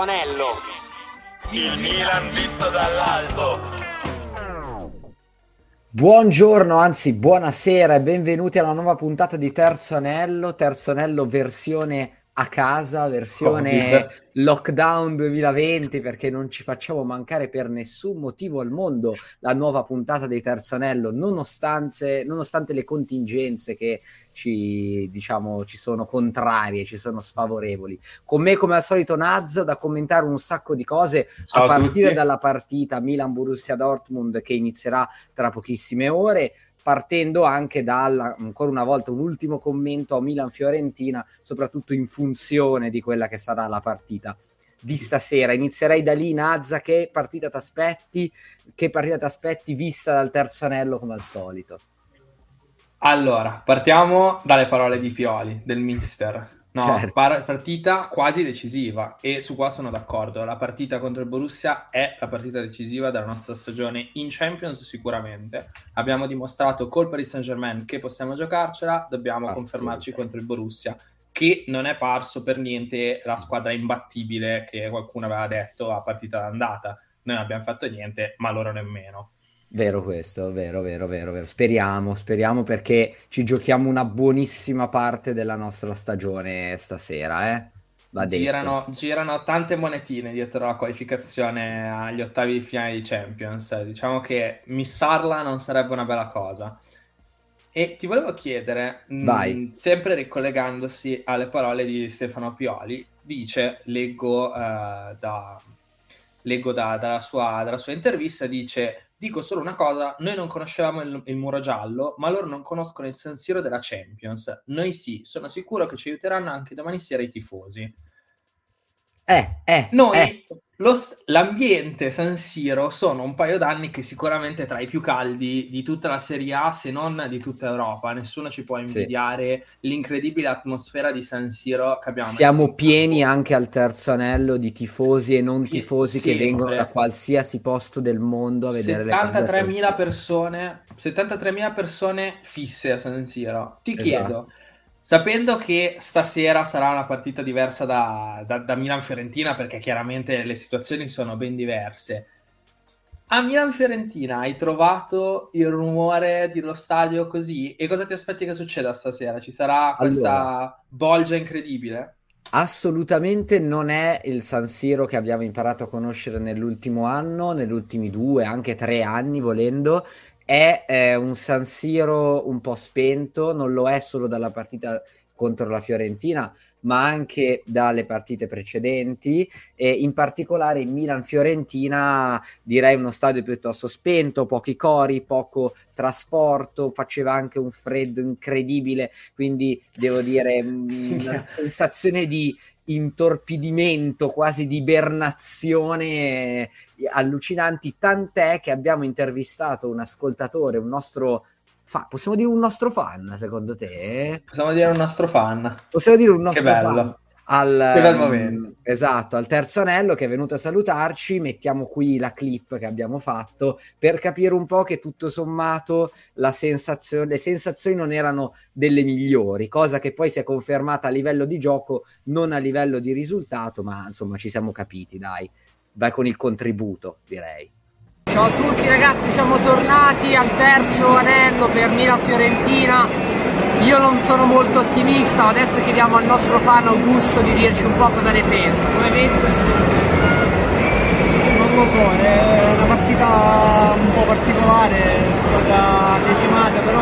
terzo anello. Il Milan visto dall'alto. Buongiorno, anzi buonasera e benvenuti alla nuova puntata di Terzo Anello, Terzo Anello versione a casa, versione Covid. lockdown 2020, perché non ci facciamo mancare per nessun motivo al mondo la nuova puntata di Terzo Anello, nonostante, nonostante le contingenze che ci, diciamo, ci sono contrarie, ci sono sfavorevoli. Con me, come al solito, Naz, da commentare un sacco di cose Ciao a a partire dalla partita Milan-Borussia Dortmund che inizierà tra pochissime ore, partendo anche dal, ancora una volta, un ultimo commento a Milan-Fiorentina, soprattutto in funzione di quella che sarà la partita di stasera. Inizierei da lì, Nazza, che partita ti aspetti? Che partita ti aspetti vista dal terzo anello come al solito? Allora, partiamo dalle parole di Pioli, del mister. No, Certo. par- partita quasi decisiva e su qua sono d'accordo. La partita contro il Borussia è la partita decisiva della nostra stagione in Champions sicuramente. Abbiamo dimostrato col Paris Saint-Germain che possiamo giocarcela, dobbiamo confermarci contro il Borussia, che non è parso per niente la squadra imbattibile che qualcuno aveva detto a partita d'andata. Noi non abbiamo fatto niente, ma loro nemmeno. Vero questo, vero, vero, vero, vero. Speriamo, speriamo perché ci giochiamo una buonissima parte della nostra stagione stasera, eh? Va detto. Girano, girano tante monetine dietro la qualificazione agli ottavi di finale di Champions. Diciamo che missarla non sarebbe una bella cosa. E ti volevo chiedere, mh, Vai. sempre ricollegandosi alle parole di Stefano Pioli, dice, leggo, eh, da- leggo da- dalla, sua, dalla sua intervista, dice, dico solo una cosa, noi non conoscevamo il, il muro giallo, ma loro non conoscono il San Siro della Champions. Noi sì, sono sicuro che ci aiuteranno anche domani sera i tifosi. Eh, eh, Noi, eh. lo l'ambiente San Siro sono un paio d'anni che sicuramente è tra i più caldi di tutta la Serie A, se non di tutta Europa. Nessuno ci può Sì. invidiare l'incredibile atmosfera di San Siro che abbiamo Siamo pieni anche al terzo anello di tifosi e non tifosi che sempre. vengono da qualsiasi posto del mondo a vedere le partite. a San 73.000 Siro. persone, 73.000 persone fisse a San Siro. Ti Esatto. chiedo, sapendo che stasera sarà una partita diversa da, da- da Milan-Fiorentina, perché chiaramente le situazioni sono ben diverse, a Milan-Fiorentina hai trovato il rumore dello stadio così? E cosa ti aspetti che succeda stasera? Ci sarà questa bolgia incredibile? Assolutamente non è il San Siro che abbiamo imparato a conoscere nell'ultimo anno, negli ultimi due, anche tre anni volendo. È eh, un San Siro un po' spento, non lo è solo dalla partita contro la Fiorentina, ma anche dalle partite precedenti. E in particolare in Milan-Fiorentina direi uno stadio piuttosto spento, pochi cori, poco trasporto, faceva anche un freddo incredibile, quindi devo dire mh, una sensazione di intorpidimento, quasi di ibernazione eh, allucinanti, tant'è che abbiamo intervistato un ascoltatore, un nostro fa- possiamo dire un nostro fan, secondo te? Possiamo dire un nostro fan. Possiamo dire un nostro Che bello. fan. Al, Che bel ehm, momento. esatto, al terzo anello che è venuto a salutarci, mettiamo qui la clip che abbiamo fatto per capire un po' che tutto sommato la sensazione, le sensazioni non erano delle migliori, cosa che poi si è confermata a livello di gioco, non a livello di risultato, ma insomma ci siamo capiti, dai. Vai con il contributo, direi. Ciao a tutti ragazzi, siamo tornati al terzo anello per Milan-Fiorentina. Io non sono molto ottimista, adesso chiediamo al nostro fan Augusto di dirci un po' cosa ne pensa. Come vedi questo Non lo so, è una partita un po' particolare, squadra decimata, però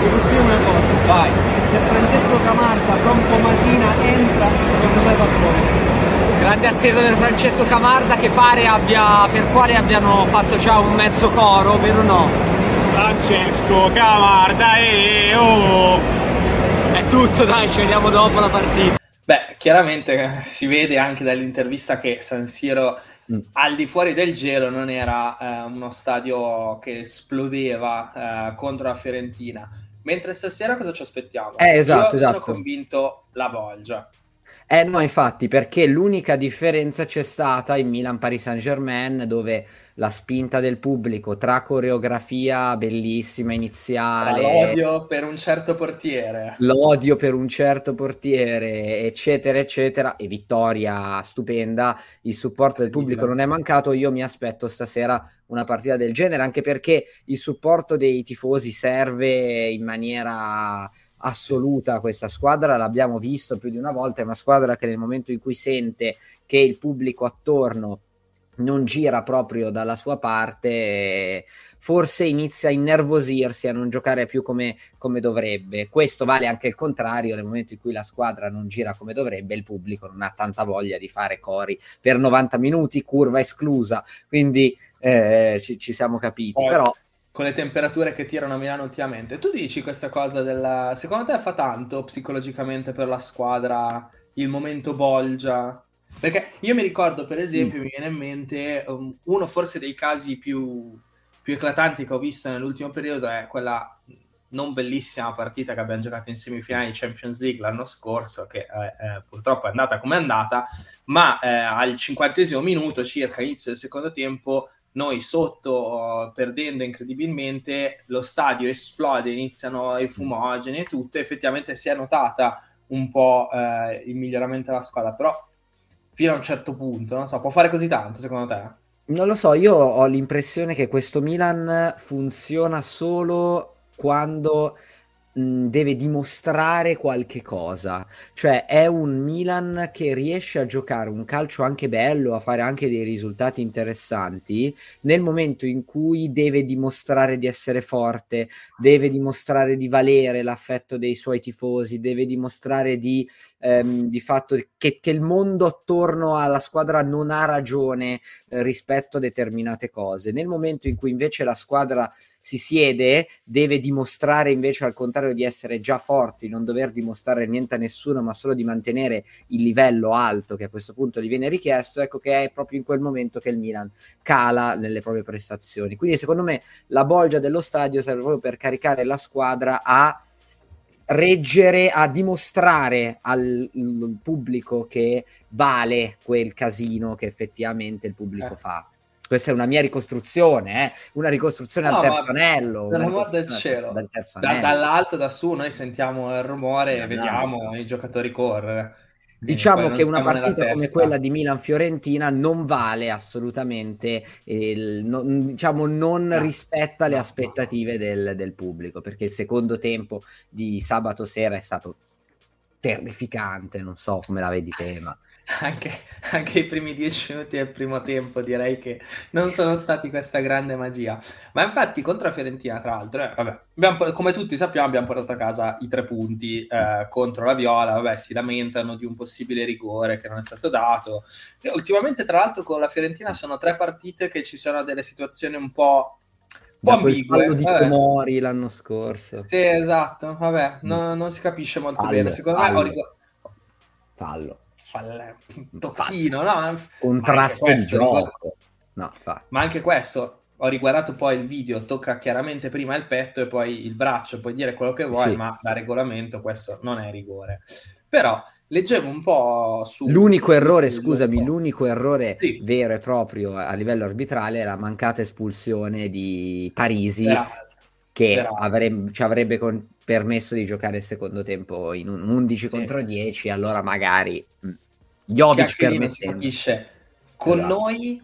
vi posso dire una cosa. Vai. Se Francesco Camarda, Franco Masina entra, secondo me va fuori. Grande attesa del Francesco Camarda che pare abbia, per quale abbiano fatto già un mezzo coro, vero o no? Francesco Camarda e oh! È tutto, dai, ci vediamo dopo la partita. Beh, chiaramente si vede anche dall'intervista che San Siro Mm. al di fuori del gelo non era eh, uno stadio che esplodeva eh, contro la Fiorentina. Mentre stasera cosa ci aspettiamo? Eh, esatto, Io sono esatto. convinto la Bolgia. Eh no, infatti, perché l'unica differenza c'è stata in Milan-Paris Saint-Germain, dove la spinta del pubblico tra coreografia bellissima iniziale, l'odio per un certo portiere, l'odio per un certo portiere, eccetera, eccetera, e vittoria stupenda, il supporto del pubblico non è mancato, io mi aspetto stasera una partita del genere, anche perché il supporto dei tifosi serve in maniera assoluta questa squadra, l'abbiamo visto più di una volta, è una squadra che nel momento in cui sente che il pubblico attorno non gira proprio dalla sua parte, forse inizia a innervosirsi, a non giocare più come, come, dovrebbe. Questo vale anche il contrario, nel momento in cui la squadra non gira come dovrebbe, il pubblico non ha tanta voglia di fare cori per 90 minuti, curva esclusa, quindi eh, ci, ci, siamo capiti. Oh. Però con le temperature che tirano a Milano ultimamente. Tu dici questa cosa della... Secondo te fa tanto psicologicamente per la squadra il momento Bolgia? Perché io mi ricordo, per esempio, mm. mi viene in mente um, uno forse dei casi più, più eclatanti che ho visto nell'ultimo periodo è quella non bellissima partita che abbiamo giocato in semifinale di Champions League l'anno scorso, che eh, eh, purtroppo è andata come è andata, ma eh, al cinquantesimo minuto circa, inizio del secondo tempo, noi sotto perdendo incredibilmente, lo stadio esplode, iniziano i fumogeni e tutto, effettivamente si è notata un po' eh, il miglioramento della squadra, però fino a un certo punto, non so, può fare così tanto secondo te? Non lo so, io ho l'impressione che questo Milan funziona solo quando deve dimostrare qualche cosa. Cioè, è un Milan che riesce a giocare un calcio anche bello, a fare anche dei risultati interessanti nel momento in cui deve dimostrare di essere forte, deve dimostrare di valere l'affetto dei suoi tifosi, deve dimostrare di, ehm, di fatto che, che, il mondo attorno alla squadra non ha ragione eh, rispetto a determinate cose. Nel momento in cui invece la squadra si siede, deve dimostrare invece al contrario di essere già forti, non dover dimostrare niente a nessuno, ma solo di mantenere il livello alto che a questo punto gli viene richiesto, ecco che è proprio in quel momento che il Milan cala nelle proprie prestazioni. Quindi secondo me la bolgia dello stadio serve proprio per caricare la squadra a reggere, a dimostrare al, al pubblico che vale quel casino che effettivamente il pubblico eh. fa questa è una mia ricostruzione, eh? una ricostruzione no, al terzo anello. Del cielo, del da, dall'alto, da su, noi sentiamo il rumore e vediamo i giocatori correre. Diciamo che una partita come quella di Milan-Fiorentina non vale assolutamente, il, non, diciamo, non no, rispetta le aspettative del, del pubblico, perché il secondo tempo di sabato sera è stato terrificante, non so come la vedi te, ma anche, anche, i primi dieci minuti del primo tempo direi che non sono stati questa grande magia. Ma infatti contro la Fiorentina, tra l'altro, eh, vabbè, abbiamo, come tutti sappiamo, abbiamo portato a casa i tre punti eh, contro la Viola. Vabbè, si lamentano di un possibile rigore che non è stato dato. E ultimamente, tra l'altro, con la Fiorentina sono tre partite che ci sono delle situazioni un po' un po' ambigue. di vabbè. Tomori l'anno scorso. Sì, esatto. Vabbè, no, non si capisce molto fallo, bene. Secondo fallo. me. Fallo falle un tocchino, no? Contrasto di gioco. No, ma anche questo, ho riguardato poi il video, tocca chiaramente prima il petto e poi il braccio, puoi dire quello che vuoi, sì. ma da regolamento questo non è rigore. Però leggevo un po' su... L'unico errore, scusami, l'unico errore sì. vero e proprio a livello arbitrale è la mancata espulsione di Parisi, Grazie. Che avrebbe, ci avrebbe con permesso di giocare il secondo tempo in un 11 sì. contro 10, allora magari Jovic permettendo. Con esatto. noi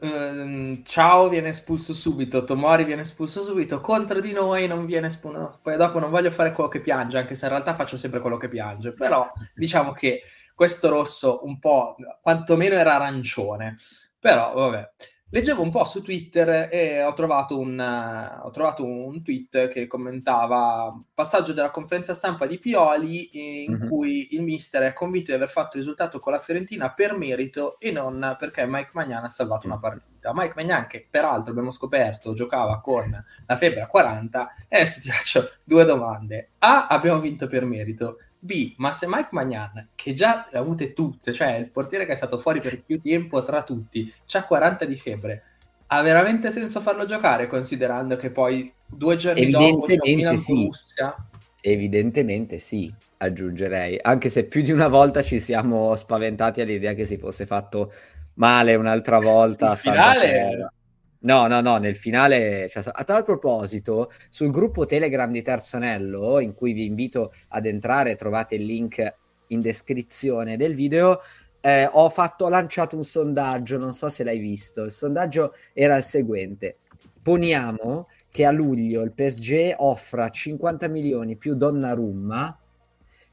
ehm, Ciao viene espulso subito, Tomori viene espulso subito, contro di noi non viene espulso. Poi dopo non voglio fare quello che piange, anche se in realtà faccio sempre quello che piange, però diciamo che questo rosso un po' quantomeno era arancione. Però vabbè. Leggevo un po' su Twitter e ho trovato, un, uh, ho trovato un tweet che commentava passaggio della conferenza stampa di Pioli in mm-hmm. cui il mister è convinto di aver fatto il risultato con la Fiorentina per merito e non perché Mike Magnan ha salvato una partita. Mike Magnan che peraltro abbiamo scoperto giocava con la febbre a 40 e adesso ti faccio due domande. A, abbiamo vinto per merito. B, ma se Mike Magnan, che già le ha avute tutte, cioè il portiere che è stato fuori per più tempo tra tutti, ha 40 di febbre, ha veramente senso farlo giocare considerando che poi due giorni dopo c'è Milan sì. Russia? Evidentemente sì. aggiungerei, anche se più di una volta ci siamo spaventati all'idea che si fosse fatto male un'altra volta. Il finale... No, no, no, nel finale... Cioè, a tal proposito, sul gruppo Telegram di Terzo Anello, in cui vi invito ad entrare, trovate il link in descrizione del video, eh, ho, fatto, ho lanciato un sondaggio, non so se l'hai visto. Il sondaggio era il seguente. Poniamo che a luglio il PSG offra 50 milioni più Donnarumma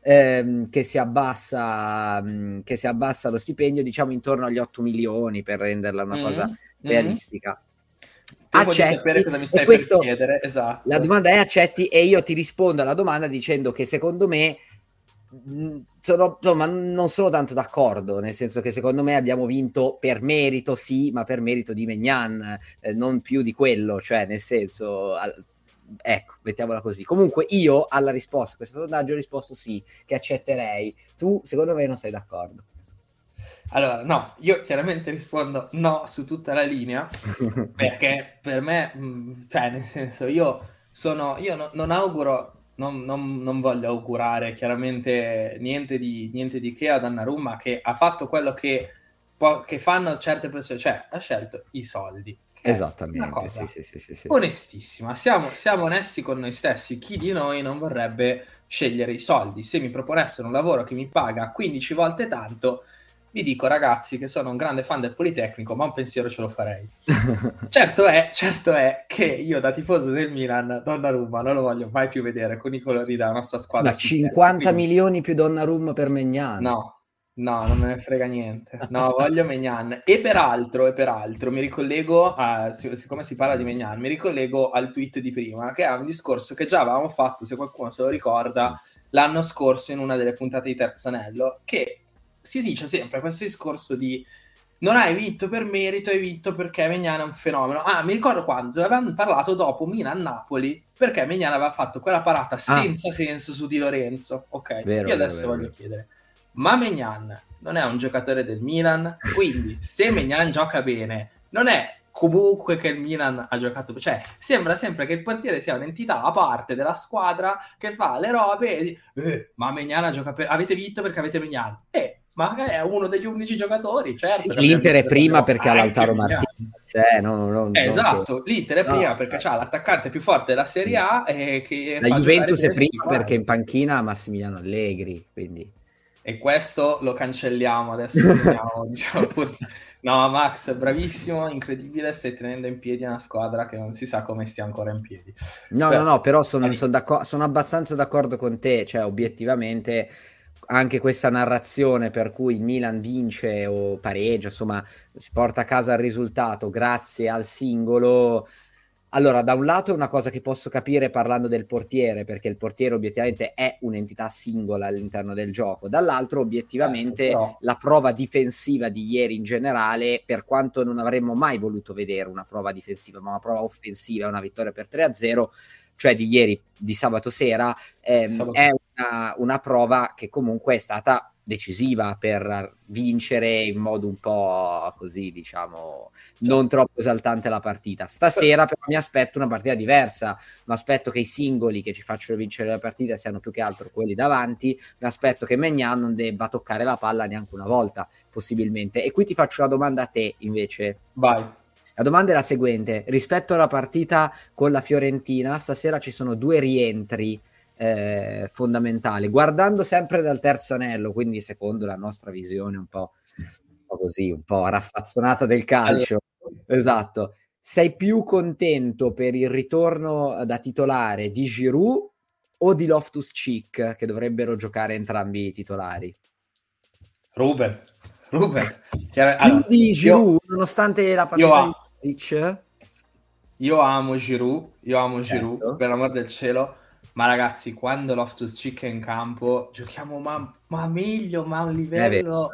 ehm, che, si abbassa, mh, mm, che si abbassa lo stipendio diciamo intorno agli 8 milioni per renderla una mm-hmm. cosa realistica. Mm-hmm. Accetti, cosa mi stai questo, per chiedere. Esatto. La domanda è accetti e io ti rispondo alla domanda dicendo che secondo me mm, sono, insomma, non sono tanto d'accordo, nel senso che secondo me abbiamo vinto per merito, sì, ma per merito di Megnan, eh, non più di quello, cioè nel senso, al, ecco, mettiamola così. Comunque io alla risposta a questo sondaggio ho risposto sì, che accetterei. Tu secondo me non sei d'accordo. Allora, no, io chiaramente rispondo no su tutta la linea, perché per me, mm, cioè nel senso, io sono, io no, non auguro non, non, non, voglio augurare chiaramente niente di, niente di che a Donnarumma che ha fatto quello che, che fanno certe persone, cioè ha scelto i soldi. Esattamente, sì, sì, sì, sì, Onestissima, siamo, siamo onesti con noi stessi. Chi di noi non vorrebbe scegliere i soldi? Se mi proponessero un lavoro che mi paga 15 volte tanto, vi dico ragazzi che sono un grande fan del Politecnico, ma un pensiero ce lo farei. certo, è, certo è che io da tifoso del Milan, Donnarumma non lo voglio mai più vedere con i colori della nostra squadra. Ma 50 quindi... milioni più Donnarumma per Megnan. No, no, non me ne frega niente. No, voglio Megnan. E peraltro, e peraltro, mi ricollego, a, siccome si parla di Megnan, mi ricollego al tweet di prima, che è un discorso che già avevamo fatto, se qualcuno se lo ricorda, l'anno scorso in una delle puntate di Terzo Anello, che si dice sempre questo discorso di non hai vinto per merito, hai vinto perché Megnana è un fenomeno. Ah, mi ricordo quando avevamo parlato dopo Milan-Napoli, perché Megnana aveva fatto quella parata ah. senza senso su Di Lorenzo. Ok, vero, io adesso vero, voglio vero. chiedere, ma Megnan non è un giocatore del Milan? Quindi, se Megnan gioca bene, non è comunque che il Milan ha giocato, cioè sembra sempre che il portiere sia un'entità a parte della squadra che fa le robe e dice, eh, ma Megnan gioca per... avete vinto perché avete Megnan. Eh, ma è uno degli unici giocatori, certo. Sì, L'Inter è prima perché ha Lautaro Martinez, eh, no, no, eh, esatto, l'Inter è prima perché ha l'attaccante più forte della Serie A e che La Juventus è prima perché in panchina ha Massimiliano Allegri, quindi... E questo lo cancelliamo adesso. Diciamo, pur... No, Max, bravissimo, incredibile, stai tenendo in piedi una squadra che non si sa come stia ancora in piedi. No, Beh, no, no, però sono, sono, sono abbastanza d'accordo con te, cioè obiettivamente anche questa narrazione per cui il Milan vince o pareggia, insomma, si porta a casa il risultato grazie al singolo. Allora, da un lato è una cosa che posso capire parlando del portiere, perché il portiere obiettivamente è un'entità singola all'interno del gioco, dall'altro obiettivamente certo, però... la prova difensiva di ieri in generale, per quanto non avremmo mai voluto vedere una prova difensiva, ma una prova offensiva, una vittoria per 3-0, cioè di ieri, di sabato sera, ehm, sabato. è una, una prova che comunque è stata decisiva per vincere in modo un po' così, diciamo, non troppo esaltante la partita. Stasera però mi aspetto una partita diversa, mi aspetto che i singoli che ci facciano vincere la partita siano più che altro quelli davanti, mi aspetto che Megnan non debba toccare la palla neanche una volta, possibilmente. E qui ti faccio una domanda a te, invece. Vai. La domanda è la seguente: rispetto alla partita con la Fiorentina, stasera ci sono due rientri eh, fondamentali, guardando sempre dal terzo anello, quindi secondo la nostra visione un po', un po così, un po' raffazzonata del calcio. Esatto. Sei più contento per il ritorno da titolare di Giroud o di Loftus Cheek, che dovrebbero giocare entrambi i titolari? Ruben. Ruben. Allora, di Giroud, io, nonostante la partita Switch. Io amo Giroud, io amo certo. Giroud, per l'amor del cielo. Ma ragazzi, quando Loftus Cheek è in campo, giochiamo ma, ma meglio, ma a un livello...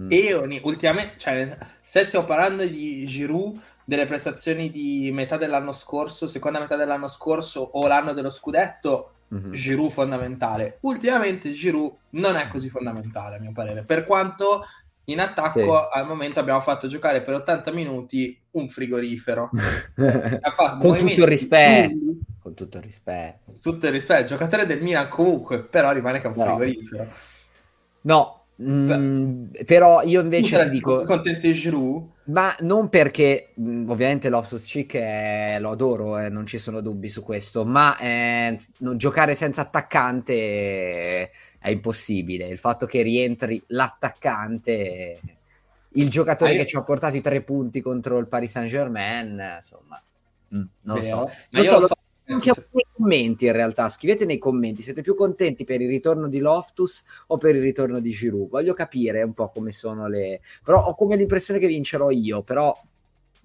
Mm. E ogni, ultimamente, cioè, se stiamo parlando di Giroud, delle prestazioni di metà dell'anno scorso, seconda metà dell'anno scorso o l'anno dello scudetto, mm-hmm. Giroud fondamentale. Ultimamente Giroud non è così fondamentale, a mio parere, per quanto in attacco sì. al momento abbiamo fatto giocare per 80 minuti un frigorifero. con tutto il rispetto. Con tutto il rispetto. Tutto il rispetto, giocatore del Milan comunque, però rimane che è un Però- frigorifero. No, mm, però io invece ti dico, contento di Giroud? ma non perché mh, ovviamente Loftus Cheek è- lo adoro, eh, non ci sono dubbi su questo, ma eh, no- giocare senza attaccante è, impossibile. Il fatto che rientri l'attaccante, il giocatore Ah, io- che ci ha portato i tre punti contro il Paris Saint Germain, insomma, mm, non lo so. Io so, lo so- anche nei commenti in realtà, scrivete nei commenti, siete più contenti per il ritorno di Loftus o per il ritorno di Giroud? Voglio capire un po' come sono le... però ho come l'impressione che vincerò io, però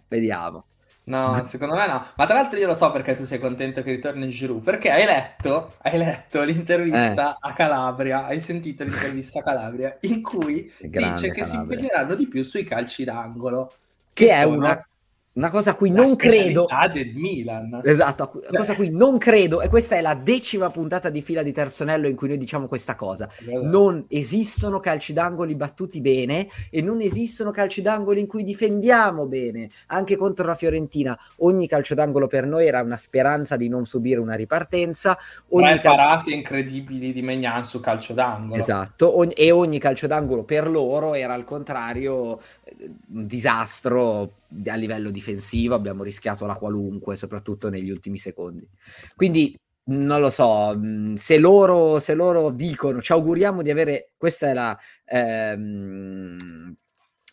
vediamo. No, secondo me no. Ma tra l'altro io lo so perché tu sei contento che ritorni Giroud, perché hai letto, hai letto Eh. l'intervista a Calabria, hai sentito l'intervista a Calabria, in cui Che grande dice che si Calabria. impegneranno di più sui calci d'angolo. Che è sono una, una cosa a cui la non credo... specialità del Milan. Esatto, a cui- a cosa a cui non credo, e questa è la decima puntata di fila di Terzonello in cui noi diciamo questa cosa. Non esistono calci d'angoli battuti bene e non esistono calci d'angolo in cui difendiamo bene. Anche contro la Fiorentina, ogni calcio d'angolo per noi era una speranza di non subire una ripartenza. Ogni Tre cal- parate incredibili di Megnan su calcio d'angolo. Esatto, ogni- e ogni calcio d'angolo per loro era al contrario eh, un disastro a livello difensivo, abbiamo rischiato la qualunque, soprattutto negli ultimi secondi. Quindi non lo so, mh, se loro, se loro dicono ci auguriamo di avere, questa è la... ehm,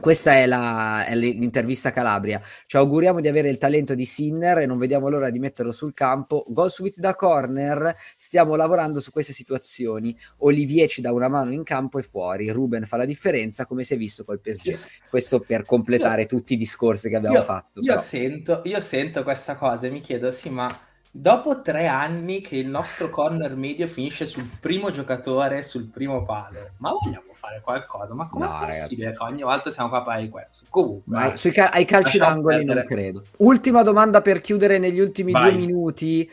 questa è, la, è l'intervista Calabria. Ci auguriamo di avere il talento di Sinner e non vediamo l'ora di metterlo sul campo. Gol subiti da corner. Stiamo lavorando su queste situazioni. Olivier ci dà una mano in campo e fuori. Ruben fa la differenza, come si è visto col PSG. Questo per completare tutti i discorsi che abbiamo Io- fatto. Io sento, io sento questa cosa e mi chiedo, sì, ma dopo tre anni che il nostro corner medio finisce sul primo giocatore, sul primo palo, ma vogliamo fare qualcosa? Ma come No, è possibile ragazzi. che ogni volta siamo capaci di questo? Comunque, Ma sui ca- ai calci d'angoli non perdere. credo. Ultima domanda per chiudere negli ultimi Vai. due minuti.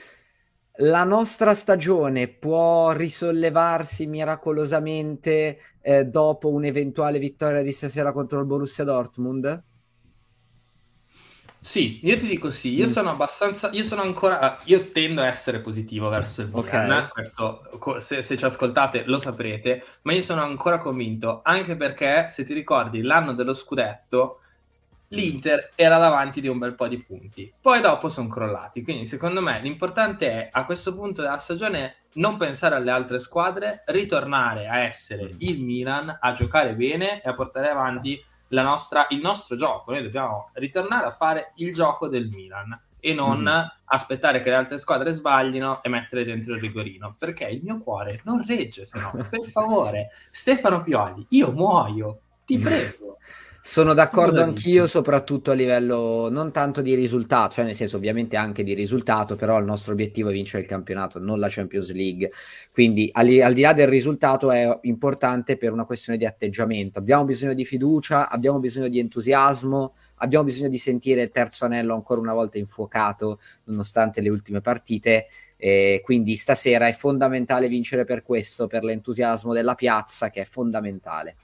La nostra stagione può risollevarsi miracolosamente eh, dopo un'eventuale vittoria di stasera contro il Borussia Dortmund? Sì, io ti dico sì, io Mm. sono abbastanza, io sono ancora, io tendo a essere positivo verso il. Milan, questo, co- se, se ci ascoltate lo saprete, ma io sono ancora convinto, anche perché se ti ricordi l'anno dello scudetto, l'Inter era davanti di un bel po' di punti, poi dopo sono crollati, quindi secondo me l'importante è a questo punto della stagione non pensare alle altre squadre, ritornare a essere il Milan, a giocare bene e a portare avanti nostra- il nostro gioco. Noi dobbiamo ritornare a fare il gioco del Milan e non Mhm. aspettare che le altre squadre sbaglino e mettere dentro il rigorino perché il mio cuore non regge se no per favore Stefano Pioli io muoio ti prego Sono d'accordo anch'io, soprattutto a livello non tanto di risultato, cioè nel senso ovviamente anche di risultato, però il nostro obiettivo è vincere il campionato, non la Champions League. Quindi al, al di là del risultato è importante per una questione di atteggiamento. Abbiamo bisogno di fiducia, abbiamo bisogno di entusiasmo, abbiamo bisogno di sentire il terzo anello ancora una volta infuocato, nonostante le ultime partite. E quindi stasera è fondamentale vincere per questo, per l'entusiasmo della piazza, che è fondamentale.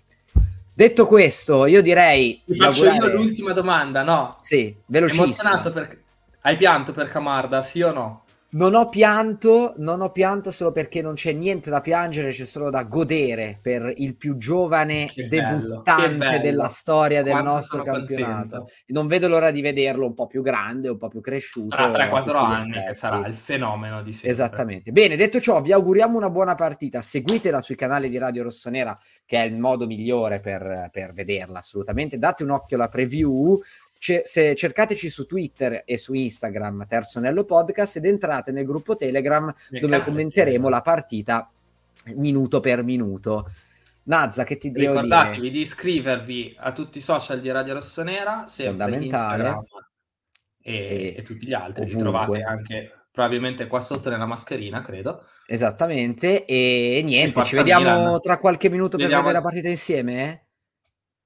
Detto questo, io direi ti faccio io augurare- l'ultima domanda no Sì, velocissimo. emozionato per... hai pianto per Camarda sì o no? Non ho pianto, non ho pianto solo perché non c'è niente da piangere, c'è solo da godere per il più giovane Che debuttante bello. della storia del Quanto nostro campionato. contento. Non vedo l'ora di vederlo un po' più grande, un po' più cresciuto. tra a 3-4 tutti gli anni che sarà il fenomeno di sempre Esattamente. Bene, detto ciò, vi auguriamo una buona partita. Seguitela sui canali di Radio Rossonera, che è il modo migliore per, per vederla, assolutamente. Date un occhio alla preview. Ce- se cercateci su Twitter e su Instagram Terzonello Podcast ed entrate nel gruppo Telegram dove cazzo, commenteremo la partita minuto per minuto. Nazza, che ti devo Ricordatevi dire? di iscrivervi a tutti i social di Radio Rossonera, sempre Fondamentale. Instagram e, E e tutti gli altri. Li ovunque. trovate anche probabilmente qua sotto nella mascherina, credo. Esattamente. E niente, ci vediamo Milan. tra qualche minuto per Vediamo- vedere la partita insieme. eh?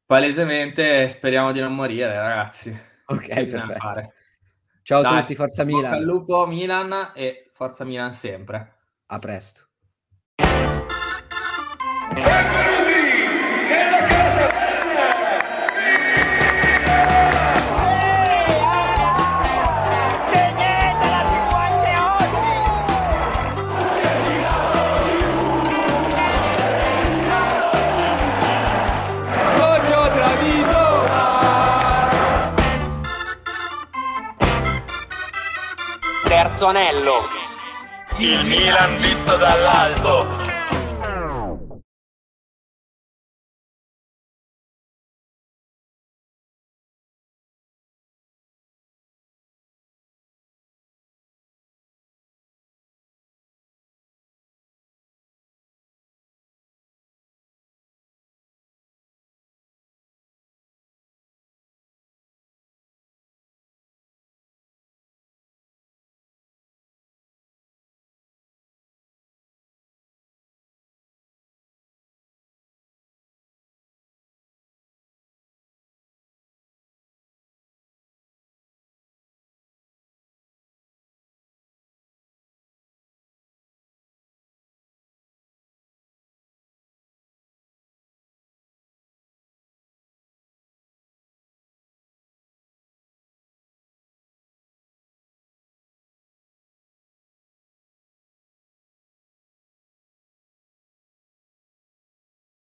Palesemente speriamo di non morire, ragazzi. Ok, Che perfetto. Ciao a Dai, tutti, forza Milan. al lupo Milan e forza Milan sempre. A presto. Terzo anello. Il Milan visto dall'alto.